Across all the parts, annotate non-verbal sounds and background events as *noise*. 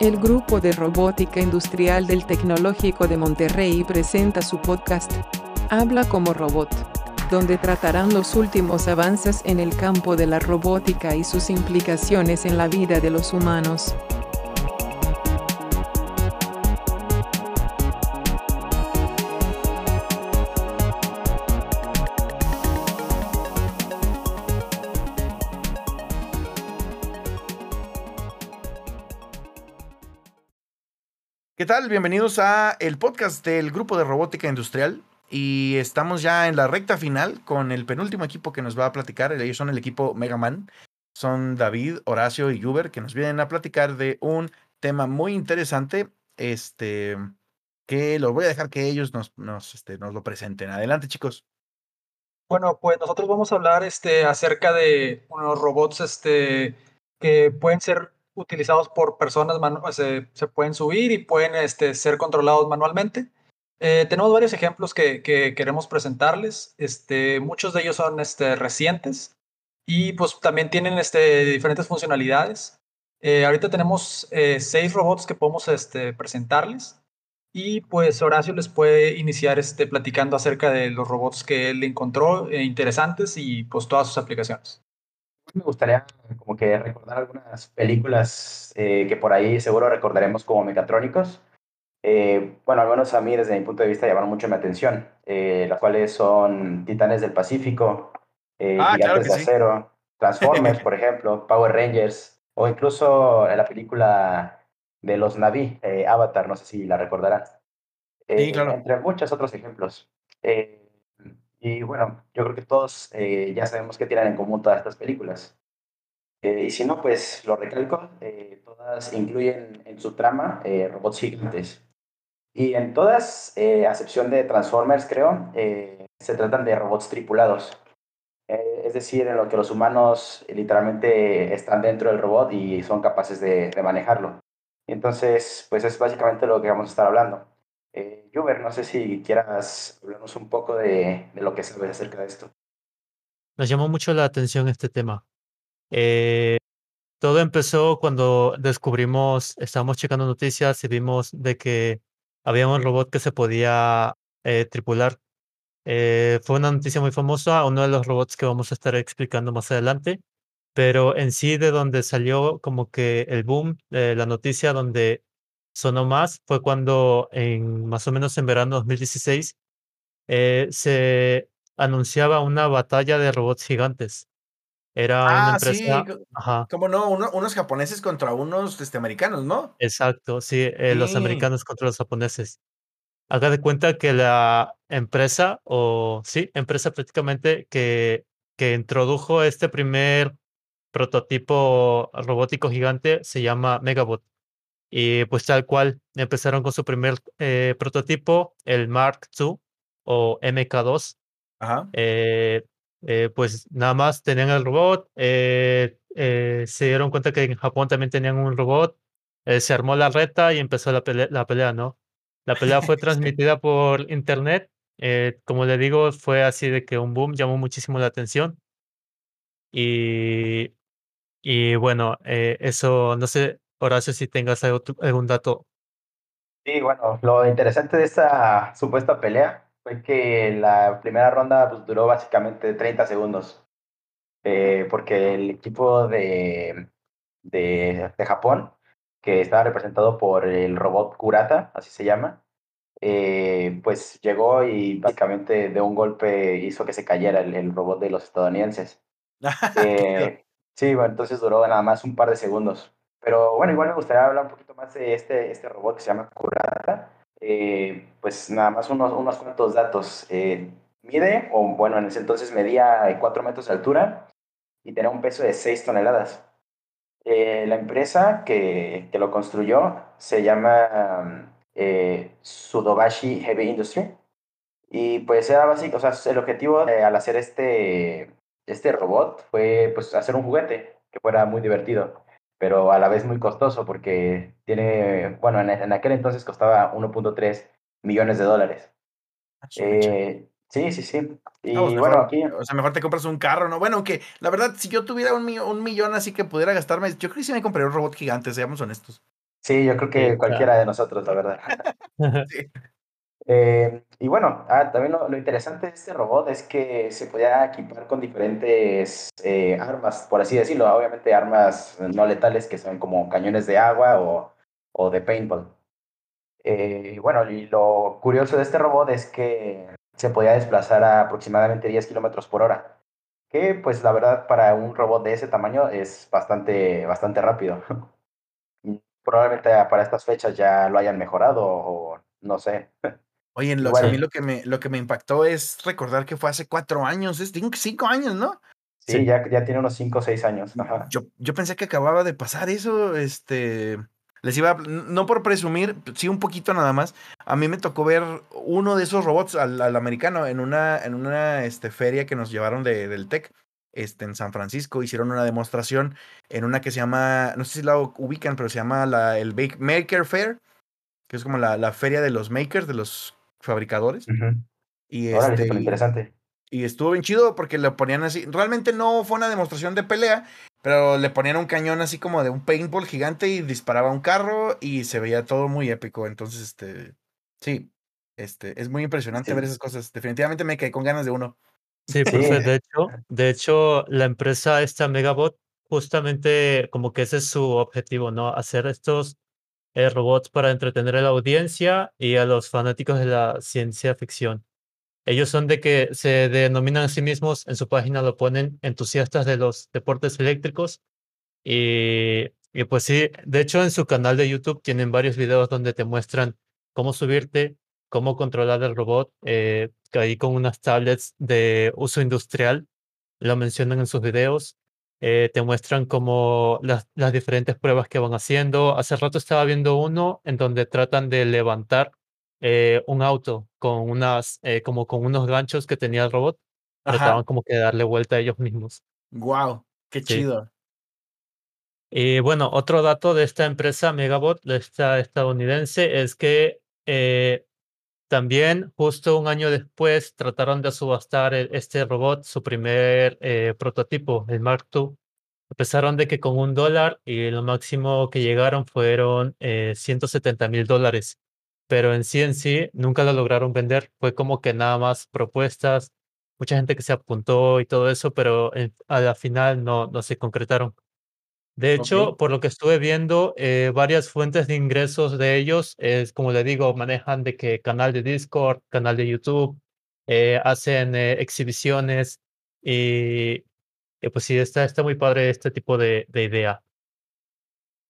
El grupo de robótica industrial del Tecnológico de Monterrey presenta su podcast, Habla como robot, donde tratarán los últimos avances en el campo de la robótica y sus implicaciones en la vida de los humanos. Tal? Bienvenidos a el podcast del grupo de robótica industrial y estamos ya en la recta final con el penúltimo equipo que nos va a platicar. Ellos son el equipo Mega Man. Son David, Horacio y Uber que nos vienen a platicar de un tema muy interesante. Este que los voy a dejar que ellos nos, nos, este, nos lo presenten. Adelante, chicos. Bueno, pues nosotros vamos a hablar este, acerca de unos robots este, que pueden ser utilizados por personas, se, pueden subir y pueden este, ser controlados manualmente. Eh, tenemos varios ejemplos que, que, queremos presentarles. Este, muchos de ellos son este, recientes y pues también tienen este, diferentes funcionalidades. Eh, ahorita tenemos eh, seis robots que podemos este, presentarles y pues Horacio les puede iniciar este, platicando acerca de los robots que él encontró interesantes y pues todas sus aplicaciones me gustaría como que recordar algunas películas eh, que por ahí seguro recordaremos como mecatrónicos. Eh, bueno, al menos a mí desde mi punto de vista llamaron mucho mi atención, eh, las cuales son Titanes del Pacífico, ah, Gigantes de Acero, Transformers, *laughs* por ejemplo, Power Rangers, o incluso la película de los Naví, Avatar, no sé si la recordarán. sí, claro. Entre muchos otros ejemplos. Y bueno, yo creo que todos eh, ya sabemos que tienen en común todas estas películas. Eh, y si no, pues lo recalco, eh, todas incluyen en su trama robots gigantes. Y en todas, a excepción de Transformers, creo, se tratan de robots tripulados. es decir, en lo que los humanos literalmente están dentro del robot y son capaces de, de manejarlo. Entonces, pues es básicamente lo que vamos a estar hablando. Eh, no sé si quieras hablarnos un poco de, de, lo que sabes acerca de esto. Nos llamó mucho la atención este tema. Eh, todo empezó cuando descubrimos, estábamos checando noticias y vimos de que había un robot que se podía eh, tripular. Eh, fue una noticia muy famosa, uno de los robots que vamos a estar explicando más adelante, pero en sí de donde salió como que el boom, la noticia donde sonó más fue cuando en más o menos en verano 2016 eh, se anunciaba una batalla de robots gigantes. Era una ah, empresa. Sí. Ajá. ¿Cómo no? unos japoneses contra unos este, americanos, ¿no? Exacto, sí, eh, los americanos contra los japoneses. Haga de cuenta que la empresa, o sí, empresa prácticamente que, que introdujo este primer prototipo robótico gigante se llama Megabot. Y pues tal cual, empezaron con su primer eh, prototipo, el Mark II o MK2. Ajá. Eh, eh, pues nada más tenían el robot, se dieron cuenta que en Japón también tenían un robot, se armó la reta y empezó la pelea, la pelea ¿no? La pelea fue *laughs* transmitida por internet, como le digo, fue así de que un boom llamó muchísimo la atención. Y, y bueno, eso, no sé, Horacio, si tengas algún dato. Sí, bueno, lo interesante de esta supuesta pelea fue que la primera ronda pues, duró básicamente 30 segundos, eh, porque el equipo de, de, de, Japón, que estaba representado por el robot Kurata, así se llama, eh, pues llegó y básicamente de un golpe hizo que se cayera el, robot de los estadounidenses. *laughs* Eh, sí, bueno, entonces duró nada más un par de segundos. Pero bueno, igual me gustaría hablar un poquito más de este, este robot que se llama Kurata. Eh, pues nada más unos, unos cuantos datos. Eh, mide, o bueno, en ese entonces medía 4 metros de altura y tenía un peso de 6 toneladas. Eh, la empresa que, que, lo construyó se llama Sudobashi Heavy Industry. Y pues era básico, o sea, el objetivo al hacer este, este robot fue pues hacer un juguete que fuera muy divertido pero a la vez muy costoso porque tiene, bueno, en, aquel entonces costaba 1.3 millones de dólares. Ah, eh, sí, sí, sí. Y pues bueno, aquí... O sea, mejor te compras un carro, ¿no? Bueno, aunque la verdad, si yo tuviera un, un millón así que pudiera gastarme, yo creo que sí me compraría un robot gigante, seamos honestos. Sí, yo creo que Sí, cualquiera de nosotros, la verdad. *laughs* Sí. Eh, y bueno, ah, también lo, interesante de este robot es que se podía equipar con diferentes eh, armas, por así decirlo. Obviamente armas no letales que son como cañones de agua o, o de paintball. Eh, y bueno, y lo curioso de este robot es que se podía desplazar a aproximadamente 10 kilómetros por hora, que pues la verdad para un robot de ese tamaño es bastante, bastante rápido. *laughs* Probablemente para estas fechas ya lo hayan mejorado o no sé. *laughs* Oye, a mí lo que me, lo que me impactó es recordar que fue hace cuatro años, es cinco, cinco años, ¿no? sí, Sí. ya, ya tiene unos 5 o 6 años. Ajá. Yo, yo pensé que acababa de pasar eso, este, les iba, a no por presumir, sí un poquito nada más. A mí me tocó ver uno de esos robots al, al americano en una, en una este, feria que nos llevaron de, del Tech, este, en San Francisco. Hicieron una demostración en una que se llama, no sé si la ubican, pero se llama la, el Maker Fair, que es como la, la feria de los makers, de los fabricadores. Y Órale, este, y- interesante. y estuvo bien chido porque le ponían así. Realmente no fue una demostración de pelea, pero le ponían un cañón así como de un paintball gigante y disparaba un carro y se veía todo muy épico. Entonces, este, sí, este, es muy impresionante Sí. ver esas cosas. Definitivamente me quedé con ganas de uno. Sí, Sí. profe, de hecho, *laughs* de hecho, la empresa esta Megabot, justamente como que ese es su objetivo, ¿no? Hacer estos eh, robots para entretener a la audiencia y a los fanáticos de la ciencia ficción. Ellos son de que se denominan a sí mismos, en su página lo ponen entusiastas de los deportes eléctricos. Y, pues sí, de hecho en su canal de YouTube tienen varios videos donde te muestran cómo subirte, cómo controlar el robot, eh, ahí con unas tablets de uso industrial, lo mencionan en sus videos. Eh, te muestran como las, las diferentes pruebas que van haciendo. Hace rato estaba viendo uno en donde tratan de levantar eh, un auto con unas, eh, como con unos ganchos que tenía el robot. Trataban Ajá. como que de darle vuelta a ellos mismos. Wow, qué Sí. chido. Y bueno, otro dato de esta empresa Megabot, de esta estadounidense, es que eh, también justo un año después trataron de subastar el- este robot, su primer eh, prototipo, el Mark II. Empezaron de que con un dólar y lo máximo que llegaron fueron eh, 170 mil dólares. Pero en sí en sí nunca lo lograron vender. Fue como que nada más propuestas, mucha gente que se apuntó y todo eso, pero a la final no, no se concretaron. De hecho, por lo que estuve viendo, eh, varias fuentes de ingresos de ellos, es como le digo, manejan de que canal de Discord, canal de YouTube, eh, hacen eh, exhibiciones y, pues sí, está, está muy padre este tipo de, de idea.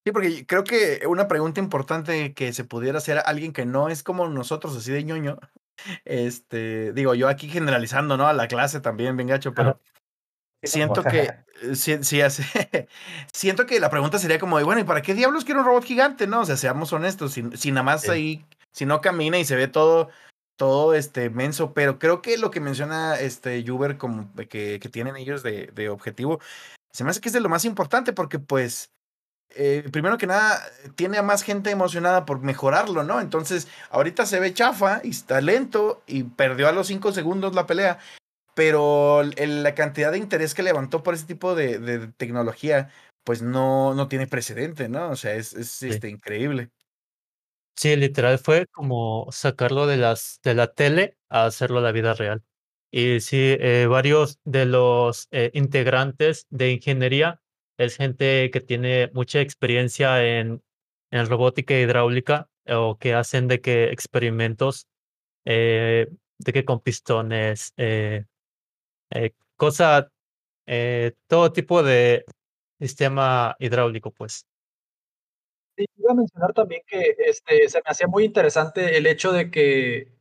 Sí, porque creo que una pregunta importante que se pudiera hacer a alguien que no es como nosotros, así de ñoño, este, digo, yo aquí generalizando, ¿no? A la clase también, bien gacho, pero siento que, *laughs* eh, sí, sí, hace- *laughs* siento que la pregunta sería como, de, bueno, ¿y para qué diablos quiero un robot gigante, no? O sea, seamos honestos, si, si nada más Sí. ahí, si no camina y se ve todo, todo este menso, pero creo que lo que menciona este Uber como que, que tienen ellos de, de objetivo, se me hace que es de lo más importante porque pues eh, primero que nada, tiene a más gente emocionada por mejorarlo, ¿no? Entonces, ahorita se ve chafa y está lento y perdió a los 5 segundos la pelea, pero el- la cantidad de interés que levantó por ese tipo de, de tecnología, pues no, no tiene precedente, ¿no? O sea, es, es este, increíble. Sí, literal fue como sacarlo de las de la tele a hacerlo a la vida real. Y sí, eh, varios de los eh, integrantes de ingeniería es gente que tiene mucha experiencia en, en robótica hidráulica o que hacen de que experimentos eh, de que con pistones, eh, cosa, eh, todo tipo de sistema hidráulico, pues. Sí, iba a mencionar también que este, se me hacía muy interesante el hecho de que,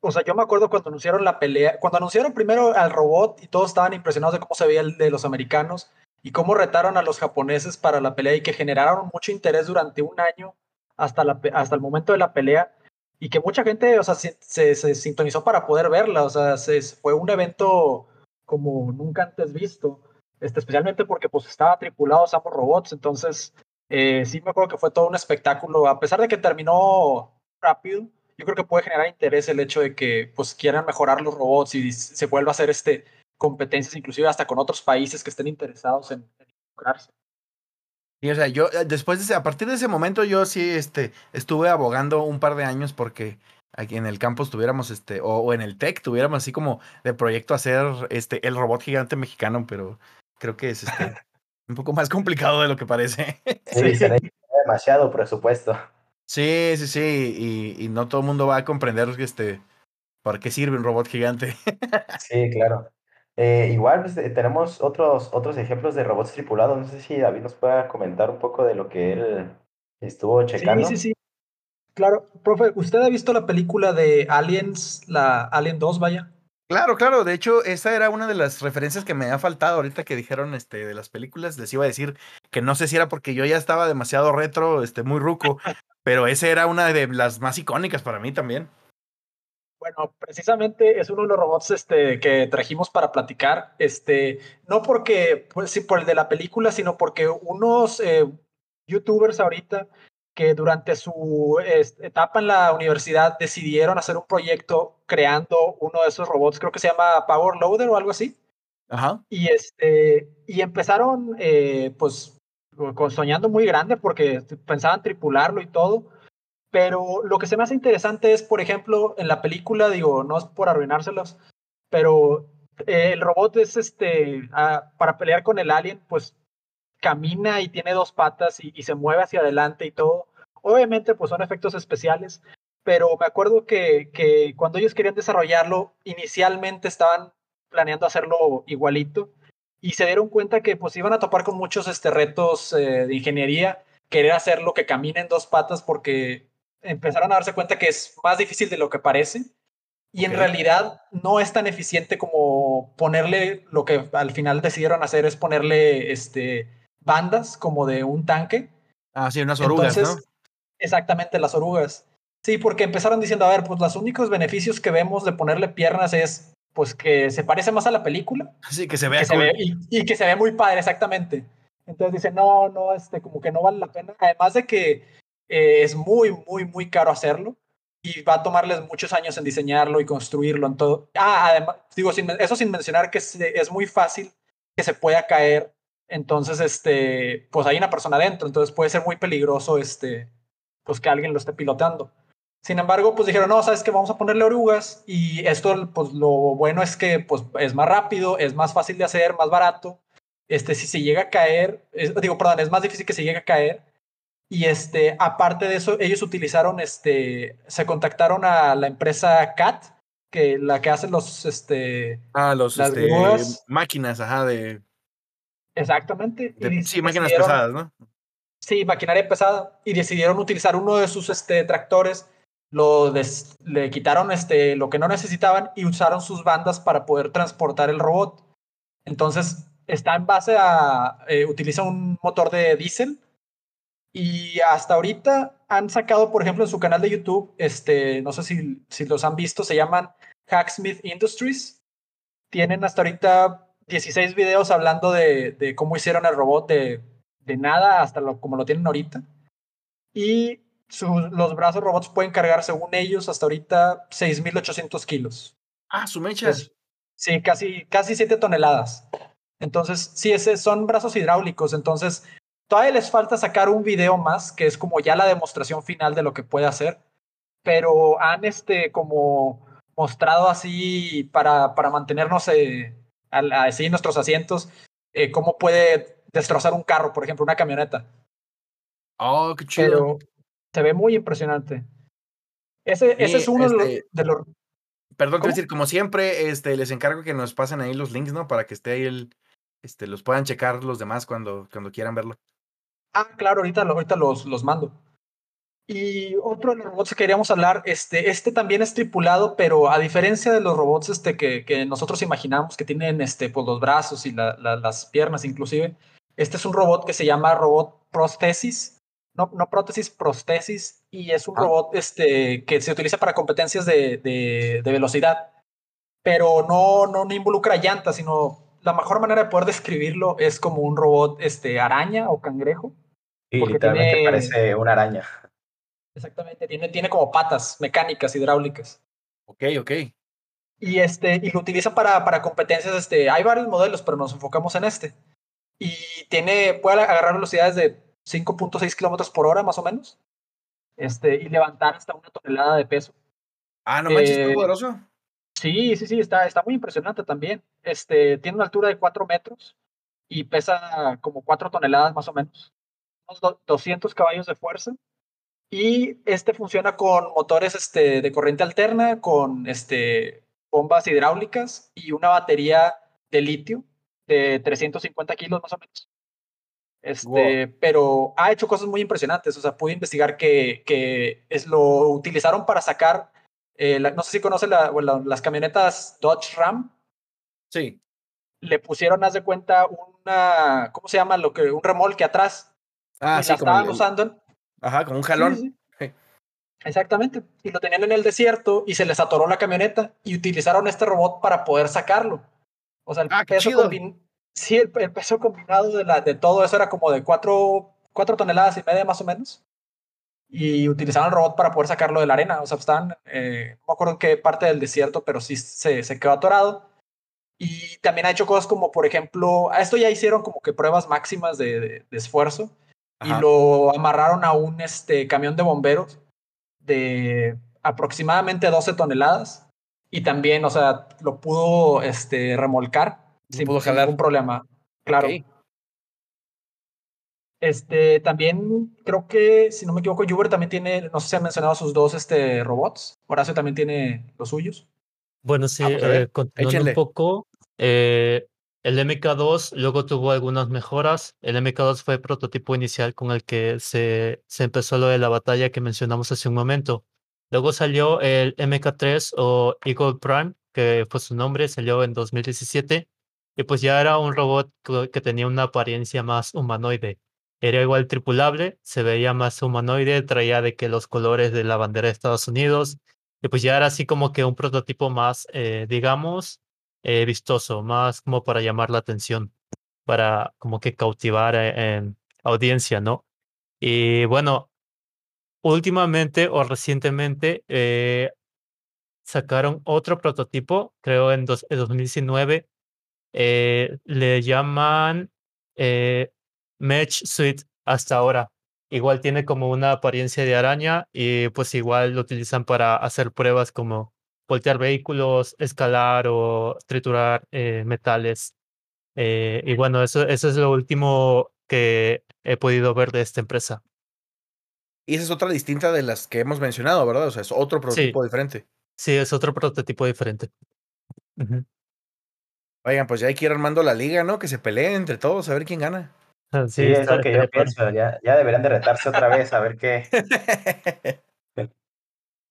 o sea, yo me acuerdo cuando anunciaron la pelea, cuando anunciaron primero al robot y todos estaban impresionados de cómo se veía el de los americanos y cómo retaron a los japoneses para la pelea y que generaron mucho interés durante un año hasta, la, hasta el momento de la pelea y que mucha gente, o sea, se, se, se sintonizó para poder verla, o sea, se, fue un evento como nunca antes visto, este, especialmente porque pues estaba tripulados ambos robots, entonces eh, sí me acuerdo que fue todo un espectáculo, a pesar de que terminó rápido, yo creo que puede generar interés el hecho de que pues quieran mejorar los robots y se vuelva a hacer este competencias inclusive hasta con otros países que estén interesados en, en involucrarse. Eh, a partir de ese momento yo sí este, estuve abogando un par de años porque aquí en el campus tuviéramos este, o, o en el TEC tuviéramos así como de proyecto hacer este el robot gigante mexicano, pero creo que es este *laughs* un poco más complicado de lo que parece. Sí, *laughs* se necesita demasiado presupuesto. Sí, sí, sí, y, y no todo el mundo va a comprender este para qué sirve un robot gigante. *laughs* Sí, claro. Eh, igual pues, eh, tenemos otros, otros ejemplos de robots tripulados. No sé si David nos pueda comentar un poco de lo que él estuvo checando. Sí, sí, sí. Claro, profe, ¿usted ha visto la película de Aliens, la Alien 2, vaya? Claro, claro. De hecho, esa era una de las referencias que me ha faltado ahorita que dijeron este, de las películas. Les iba a decir que no sé si era porque yo ya estaba demasiado retro, este, muy ruco, *laughs* pero esa era una de las más icónicas para mí también. Bueno, precisamente es uno de los robots este, que trajimos para platicar. Este, no porque, pues sí, por el de la película, sino porque unos eh, youtubers ahorita que durante su etapa en la universidad decidieron hacer un proyecto creando uno de esos robots, creo que se llama Power Loader o algo así. Ajá. Y, este, y empezaron, eh, pues, con, soñando muy grande porque pensaban tripularlo y todo. Pero lo que se me hace interesante es, por ejemplo, en la película, digo, no es por arruinárselos, pero eh, el robot es este, ah, para pelear con el alien, pues camina y tiene dos patas y, y, se mueve hacia adelante y todo. Obviamente, pues son efectos especiales, pero me acuerdo que, que cuando ellos querían desarrollarlo, inicialmente estaban planeando hacerlo igualito y se dieron cuenta que pues iban a topar con muchos este, retos eh, de ingeniería, querer hacerlo que camine en dos patas porque empezaron a darse cuenta que es más difícil de lo que parece y en okay. realidad no es tan eficiente como ponerle lo que al final decidieron hacer es ponerle este bandas como de un tanque. Ah, sí, unas orugas, Entonces, ¿no? Exactamente, las orugas. Sí, porque empezaron diciendo, a ver, pues los únicos beneficios que vemos de ponerle piernas es pues que se parece más a la película. *laughs* Sí, que se vea que cool. se ve, y, y, que se ve muy padre, exactamente. Entonces dicen, no, no, este, como que no vale la pena. Además de que eh, es muy, muy, muy caro hacerlo y va a tomarles muchos años en diseñarlo y construirlo en todo. Ah, además, digo, sin, eso sin mencionar que es, muy fácil que se pueda caer. Entonces, este, pues hay una persona adentro, entonces puede ser muy peligroso, este, pues que alguien lo esté pilotando. Sin embargo, pues dijeron, no, sabes que vamos a ponerle orugas y esto, pues lo bueno es que pues, es más rápido, es más fácil de hacer, más barato. Este, si se llega a caer, es, digo, perdón, es más difícil que se llegue a caer y este, aparte de eso, ellos utilizaron, este, se contactaron a la empresa CAT, que la que hace los, este, ah, los, este, máquinas, ajá, de. Exactamente. De, sí, máquinas pesadas, ¿no? Sí, maquinaria pesada. Y decidieron utilizar uno de sus, este, tractores, lo des, le quitaron, este, lo que no necesitaban y usaron sus bandas para poder transportar el robot. Entonces, está en base a, eh, utiliza un motor de diésel y hasta ahorita han sacado, por ejemplo, en su canal de YouTube, este, no sé si, si los han visto, se llaman Hacksmith Industries. Tienen hasta ahorita 16 videos hablando de, de cómo hicieron el robot de, de nada hasta lo, como lo tienen ahorita. Y su, los brazos robots pueden cargar, según ellos, hasta ahorita 6.800 kilos. Ah, su mecha. Es, sí, casi, casi 7 toneladas. Entonces, sí, ese, son brazos hidráulicos. Entonces, Todavía les falta sacar un video más, que es como ya la demostración final de lo que puede hacer, pero han este como mostrado así para, para mantenernos eh, así en nuestros asientos, eh, cómo puede destrozar un carro, por ejemplo, una camioneta. Oh, qué chido. Pero se ve muy impresionante. Ese, sí, ese es uno este, de los... Perdón, quiero decir, como siempre, este, les encargo que nos pasen ahí los links, ¿no? Para que esté ahí el, este, los puedan checar los demás cuando, cuando quieran verlo. Ah, claro, ahorita, ahorita los, los mando. Y otro de los robots que queríamos hablar, este, este también es tripulado, pero a diferencia de los robots este, que, que nosotros imaginamos que tienen este, pues, los brazos y la, la, las piernas inclusive, este es un robot que se llama robot prosthesis, no, no prótesis, prosthesis, y es un ah. robot este, que se utiliza para competencias de, de, de velocidad, pero no, no, no involucra llantas, sino la mejor manera de poder describirlo es como un robot este, araña o cangrejo. Sí, literalmente tiene, parece una araña. Exactamente, tiene, tiene como patas mecánicas, hidráulicas. Ok, ok. Y, este, y lo utiliza para, para competencias, este, hay varios modelos, pero nos enfocamos en este. Y tiene, puede agarrar velocidades de 5.6 kilómetros por hora más o menos, este, y levantar hasta una tonelada de peso. Ah, no manches, Eh, poderoso. Sí, sí, sí, está, está muy impresionante también. Este, tiene una altura de 4 metros y pesa como 4 toneladas más o menos. Unos do- 200 caballos de fuerza. Y este funciona con motores este, de corriente alterna, con este, bombas hidráulicas y una batería de litio de 350 kilos más o menos. Este, Pero ha hecho cosas muy impresionantes. O sea, pude investigar que, que es, lo utilizaron para sacar, eh, la- no sé si conoce la- o la- las camionetas Dodge Ram. Sí. Le pusieron, haz de cuenta, una, ¿cómo se llama? Lo que, un remolque atrás. Ah, y sí, la estaban el- usando. Ajá, como un jalón. sí, Sí. sí. Exactamente. Y lo tenían en el desierto y se les atoró la camioneta y utilizaron este robot para poder sacarlo. O sea, el Ah, peso chido. combin- Sí, el, el peso combinado de, la, de todo eso era como de cuatro, cuatro toneladas y media más o menos. Y utilizaron el robot para poder sacarlo de la arena. O sea, estaban, eh, no me acuerdo en qué parte del desierto, pero sí se, se quedó atorado. Y también ha hecho cosas como, por ejemplo, a esto ya hicieron como que pruebas máximas de, de- de esfuerzo Ajá. y lo amarraron a un este, camión de bomberos de aproximadamente 12 toneladas y también, o sea, lo pudo este, remolcar Lo sin, pudo sin ningún problema. Claro. Este, también creo que, si no me equivoco, Uber también tiene, no sé si han mencionado sus dos este, robots. Horacio también tiene los suyos. Bueno, sí, pues, a ver, eh, continuando échenle. un poco, eh, el MK2 luego tuvo algunas mejoras. El MK2 fue el prototipo inicial con el que se, se empezó lo de la batalla que mencionamos hace un momento. Luego salió el MK3 o Eagle Prime, que fue su nombre, salió en 2017, y pues ya era un robot que, tenía una apariencia más humanoide. Era igual tripulable, se veía más humanoide, traía de que los colores de la bandera de Estados Unidos, y pues ya era así como que un prototipo más, eh, digamos, eh, vistoso, más como para llamar la atención, para como que cautivar eh, en audiencia, ¿no? Y bueno, últimamente o recientemente eh, sacaron otro prototipo, creo en, dos- en 2019, eh, le llaman eh, Mesh Suite hasta ahora. Igual tiene como una apariencia de araña y pues igual lo utilizan para hacer pruebas como voltear vehículos, escalar o triturar eh, metales. Eh, y bueno, eso, eso es lo último que he podido ver de esta empresa. Y esa es otra distinta de las que hemos mencionado, ¿verdad? O sea, es otro prototipo diferente. Sí, es otro prototipo diferente. Ujú. Oigan, pues ya hay que ir armando la liga, ¿no? Que se peleen entre todos a ver quién gana. Sí, es lo que yo pienso. Ya, ya deberían de retarse otra vez a ver qué. *laughs*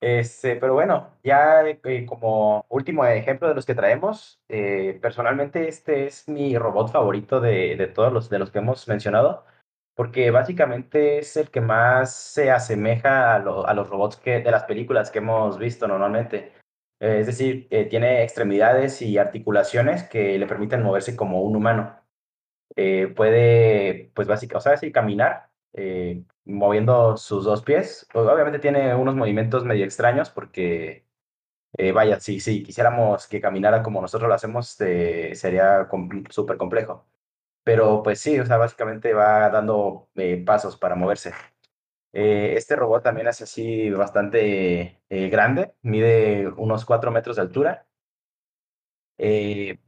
Este, pero bueno, ya como último ejemplo de los que traemos, eh, personalmente este es mi robot favorito de, de todos los de los que hemos mencionado, porque básicamente es el que más se asemeja a, lo- a los robots que, de las películas que hemos visto normalmente. Eh, es decir, eh, tiene extremidades y articulaciones que le permiten moverse como un humano. Puede, pues básicamente, o sea, sí, caminar, eh, moviendo sus dos pies. Obviamente tiene unos movimientos medio extraños porque, eh, vaya, si, si quisiéramos que caminara como nosotros lo hacemos, eh, sería com- súper complejo. Pero pues sí, o sea, básicamente va dando eh, pasos para moverse. Eh, este robot también es así bastante eh, grande, mide unos 4 metros de altura,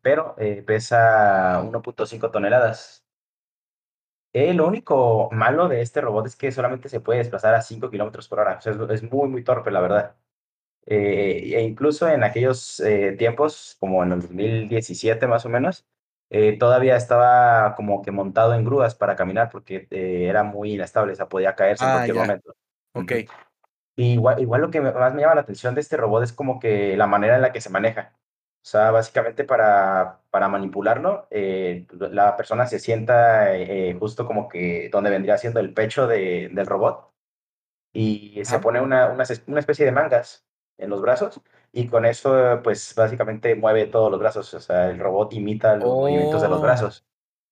pero pesa 1.5 toneladas. Lo único malo de este robot es que solamente se puede desplazar a 5 kilómetros por hora. O sea, es, es muy, muy torpe, la verdad. Eh, e incluso en aquellos eh, tiempos, como en el 2017 más o menos, eh, todavía estaba como que montado en grúas para caminar porque era muy inestable, o sea, podía caerse en Ah, cualquier ya. momento. Ok. Y igual, igual lo que más me llama la atención de este robot es como que la manera en la que se maneja. O sea, básicamente para, para manipularlo, eh, la persona se sienta eh, justo como que donde vendría siendo el pecho de- del robot y se pone una, una, una especie de mangas en los brazos y con eso pues básicamente mueve todos los brazos. O sea, el robot imita los movimientos de los Oh. brazos.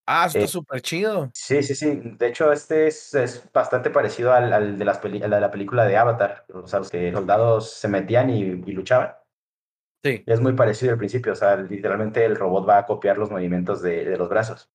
Ah, está Eh, súper chido. Sí, sí, sí. De hecho, este es, es bastante parecido al, al de las peli- al de la película de Avatar. O sea, los que soldados se metían y, y luchaban. Sí. Es muy parecido al principio. O sea, literalmente el robot va a copiar los movimientos de, de los brazos.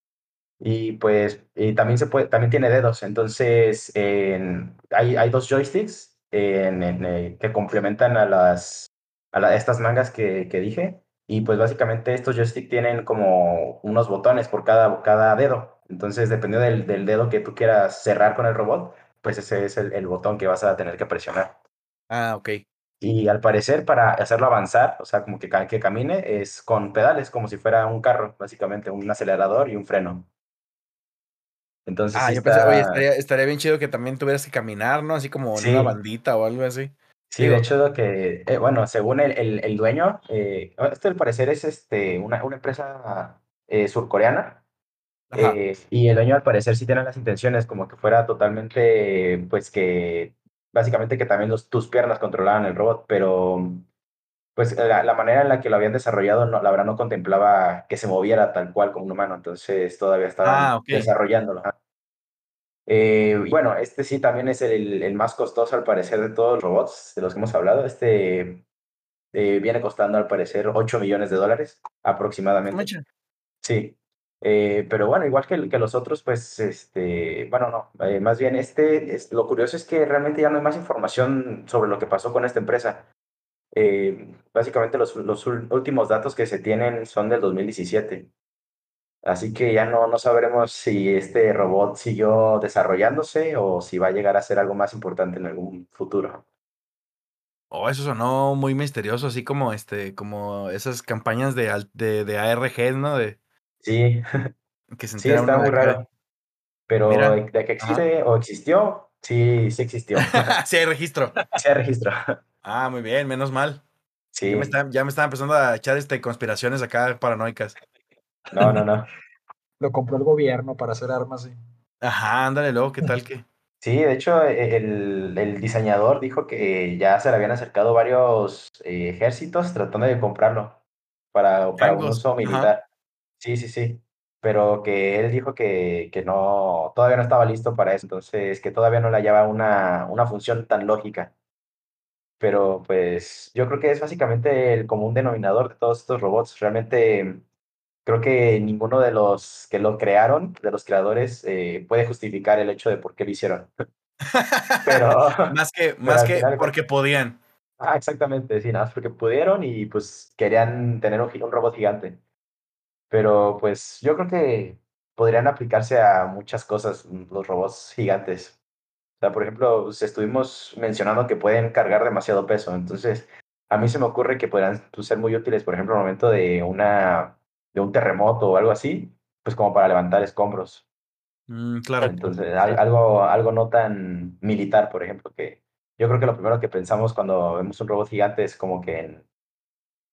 Y pues y también, se puede, también tiene dedos, entonces hay, hay dos joysticks eh, que complementan a, las, a estas mangas que, que, dije. Y pues básicamente estos joysticks tienen como unos botones por cada, cada dedo. Entonces, dependiendo del, del, dedo que tú quieras cerrar con el robot, pues ese es el, el, botón que vas a tener que presionar. Ah, ok. Y al parecer, para hacerlo avanzar, o sea, como que, que camine, es con pedales, como si fuera un carro, básicamente, un acelerador y un freno. Entonces, ah, yo pensé, oye, estaría, estaría, bien chido que también tuvieras que caminar, ¿no? Así como en una bandita o algo así. Sí, de hecho, lo que, eh, bueno, según el, el, el dueño, eh, este al parecer es este, una, una empresa eh, surcoreana. Eh, y el dueño al parecer sí tiene las intenciones como que fuera totalmente, pues que, básicamente que también los, tus piernas controlaban el robot, pero pues la, la, manera en la que lo habían desarrollado, no, la verdad no contemplaba que se moviera tal cual como un humano, entonces todavía estaban ah, desarrollándolo. Eh, bueno, este sí también es el, el, más costoso al parecer de todos los robots de los que hemos hablado. Este eh, viene costando al parecer 8 millones de dólares aproximadamente. Sí, eh, pero bueno, igual que, los otros, pues, este, bueno, no, eh, más bien este, es, lo curioso es que realmente ya no hay más información sobre lo que pasó con esta empresa. Eh, básicamente los, los, últimos datos que se tienen son del 2017. Así que ya no, no sabremos si este robot siguió desarrollándose o si va a llegar a ser algo más importante en algún futuro. Oh, eso sonó muy misterioso, así como este, como esas campañas de, de, de ARG, ¿no? De, sí, que se sí, está muy raro. Pero de, que existe o existió, sí, sí existió. *laughs* sí hay registro. Sí hay registro. *laughs* Ah, muy bien, menos mal. Sí. Ya me, está, ya me estaba empezando a echar este, conspiraciones acá paranoicas. No, no, no. *laughs* Lo compró el gobierno para hacer armas. Sí. Ajá, ándale luego, ¿qué tal que? Sí, de hecho, e, el, el, diseñador dijo que ya se le habían acercado varios eh, ejércitos tratando de comprarlo para, para un uso militar. Sí, sí, sí. Pero que él dijo que, que no, todavía no estaba listo para eso, entonces que todavía no le hallaba una, una función tan lógica pero pues yo creo que es básicamente el común denominador de todos estos robots. Realmente creo que ninguno de los que lo crearon, de los creadores, eh, puede justificar el hecho de por qué lo hicieron. *laughs* *laughs* pero más que, más que porque podían. Ah, exactamente, sí, nada más porque pudieron y pues querían tener un, un robot gigante. Pero pues yo creo que podrían aplicarse a muchas cosas los robots gigantes. O sea, por ejemplo, pues, estuvimos mencionando que pueden cargar demasiado peso. Entonces, a mí se me ocurre que podrían pues, ser muy útiles, por ejemplo, en el momento de, una, de un terremoto o algo así, pues como para levantar escombros. Mm, claro. Entonces, algo, algo no tan militar, por ejemplo, que yo creo que lo primero que pensamos cuando vemos un robot gigante es como que en,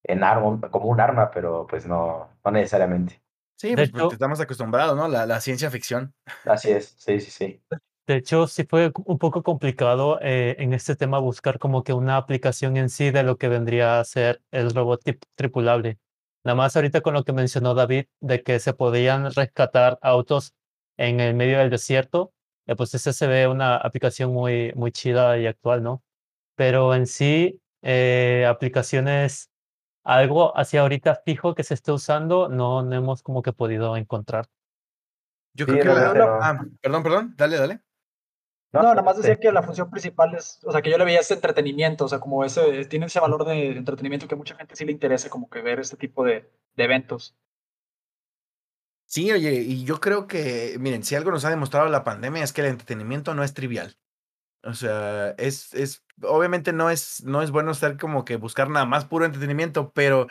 en arma, como un arma, pero pues no, no necesariamente. Sí, pues porque estamos acostumbrados, ¿no? La, la ciencia ficción. Así es, sí, sí, sí. De hecho, sí fue un poco complicado eh, en este tema buscar como que una aplicación en sí de lo que vendría a ser el robot tripulable. Nada más ahorita con lo que mencionó David, de que se podían rescatar autos en el medio del desierto, eh, pues ese se ve una aplicación muy, muy chida y actual, ¿no? Pero en sí, eh, aplicaciones, algo hacia ahorita fijo que se esté usando, no, no hemos como que podido encontrar. Yo creo que la, ah, perdón, perdón, dale, dale. No, nada más decía que la función principal es, o sea, que yo le veía ese entretenimiento, o sea, como ese, tiene ese valor de entretenimiento que a mucha gente sí le interesa, como que ver este tipo de, de eventos. Sí, oye, y yo creo que, miren, si algo nos ha demostrado la pandemia es que el entretenimiento no es trivial. O sea, es, es, obviamente no es, no es bueno estar como que buscar nada más puro entretenimiento, pero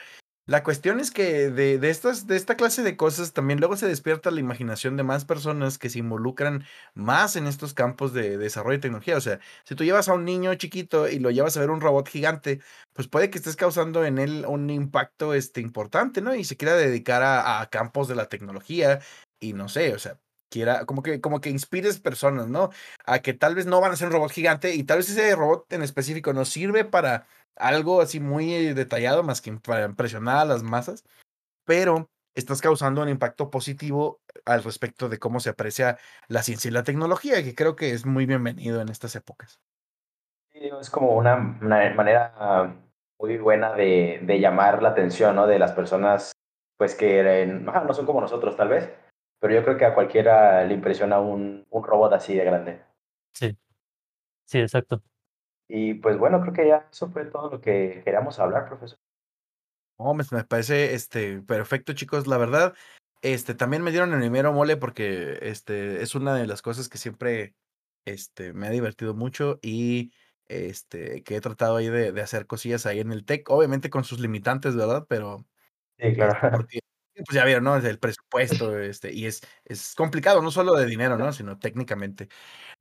la cuestión es que de, de, estas, de esta clase de cosas también luego se despierta la imaginación de más personas que se involucran más en estos campos de, desarrollo de tecnología. O sea, si tú llevas a un niño chiquito y lo llevas a ver un robot gigante, pues puede que estés causando en él un impacto este, importante, ¿no? Y se quiera dedicar a, a campos de la tecnología y no sé, o sea, quiera, como que, como que inspires personas, ¿no? A que tal vez no van a ser un robot gigante y tal vez ese robot en específico nos sirve para algo así muy detallado, más que para impresionar a las masas, pero estás causando un impacto positivo al respecto de cómo se aprecia la ciencia y la tecnología, que creo que es muy bienvenido en estas épocas. es como una, manera muy buena de, de, llamar la atención ¿no? de las personas pues que no son como nosotros tal vez, pero yo creo que a cualquiera le impresiona un, un robot así de grande. Sí, sí, exacto. Y pues bueno, creo que ya eso fue todo lo que queríamos hablar, profesor. Oh, me, me parece este, perfecto, chicos. La verdad, este, también me dieron el primero mole porque este, es una de las cosas que siempre este, me ha divertido mucho y este, que he tratado ahí de, de hacer cosillas ahí en el tech, obviamente con sus limitantes, ¿verdad? Pero Sí, este, claro. porque, pues ya vieron, ¿no? El presupuesto, este, y es, es complicado, no solo de dinero, ¿no? Sino técnicamente.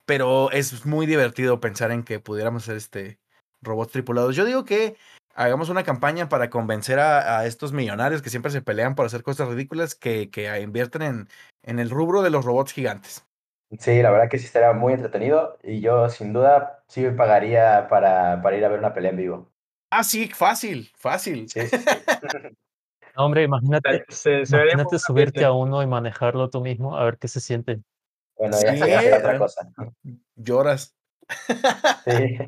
Pero es muy divertido pensar en que pudiéramos hacer este robots tripulados. Yo digo que hagamos una campaña para convencer a, a estos millonarios que siempre se pelean por hacer cosas ridículas que, que invierten en, en el rubro de los robots gigantes. Sí, la verdad que sí estaría muy entretenido y yo sin duda sí me pagaría para, para ir a ver una pelea en vivo. Ah, sí, fácil, fácil. Sí. *laughs* No, hombre, imagínate, Se, se subirte a uno y manejarlo tú mismo, a ver qué se siente. Bueno, ya Sí, otra eh, cosa. Lloras. Sí.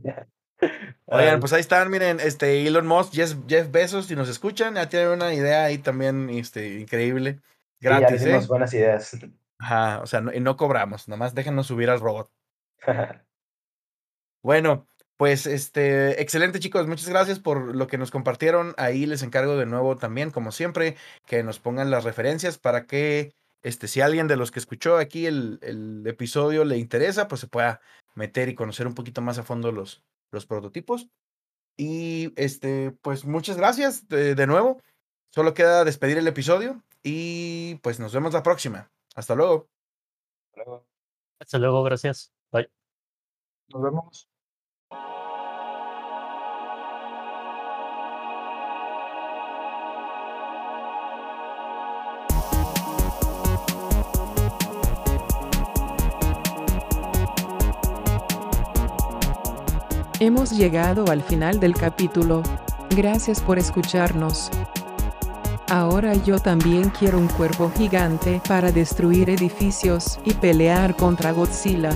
*laughs* Oigan, pues ahí están, miren, este Elon Musk, Jeff, Jeff Bezos, si nos escuchan, ya tienen una idea ahí también este, increíble. Sí, ya Gratis, ¿eh? buenas ideas. Ajá, o sea, no, y no cobramos, nomás déjenos subir al robot. *laughs* Bueno, pues este, excelente chicos, muchas gracias por lo que nos compartieron. Ahí les encargo de nuevo también, como siempre, que nos pongan las referencias para que, este, si alguien de los que escuchó aquí el, el episodio le interesa, pues se pueda meter y conocer un poquito más a fondo los, los prototipos. Y este, pues muchas gracias de, de nuevo. Solo queda despedir el episodio y pues nos vemos la próxima. Hasta luego. Luego. hasta luego, gracias. Bye. Nos vemos. Hemos llegado al final del capítulo. Gracias por escucharnos. Ahora yo también quiero un cuervo gigante para destruir edificios y pelear contra Godzilla.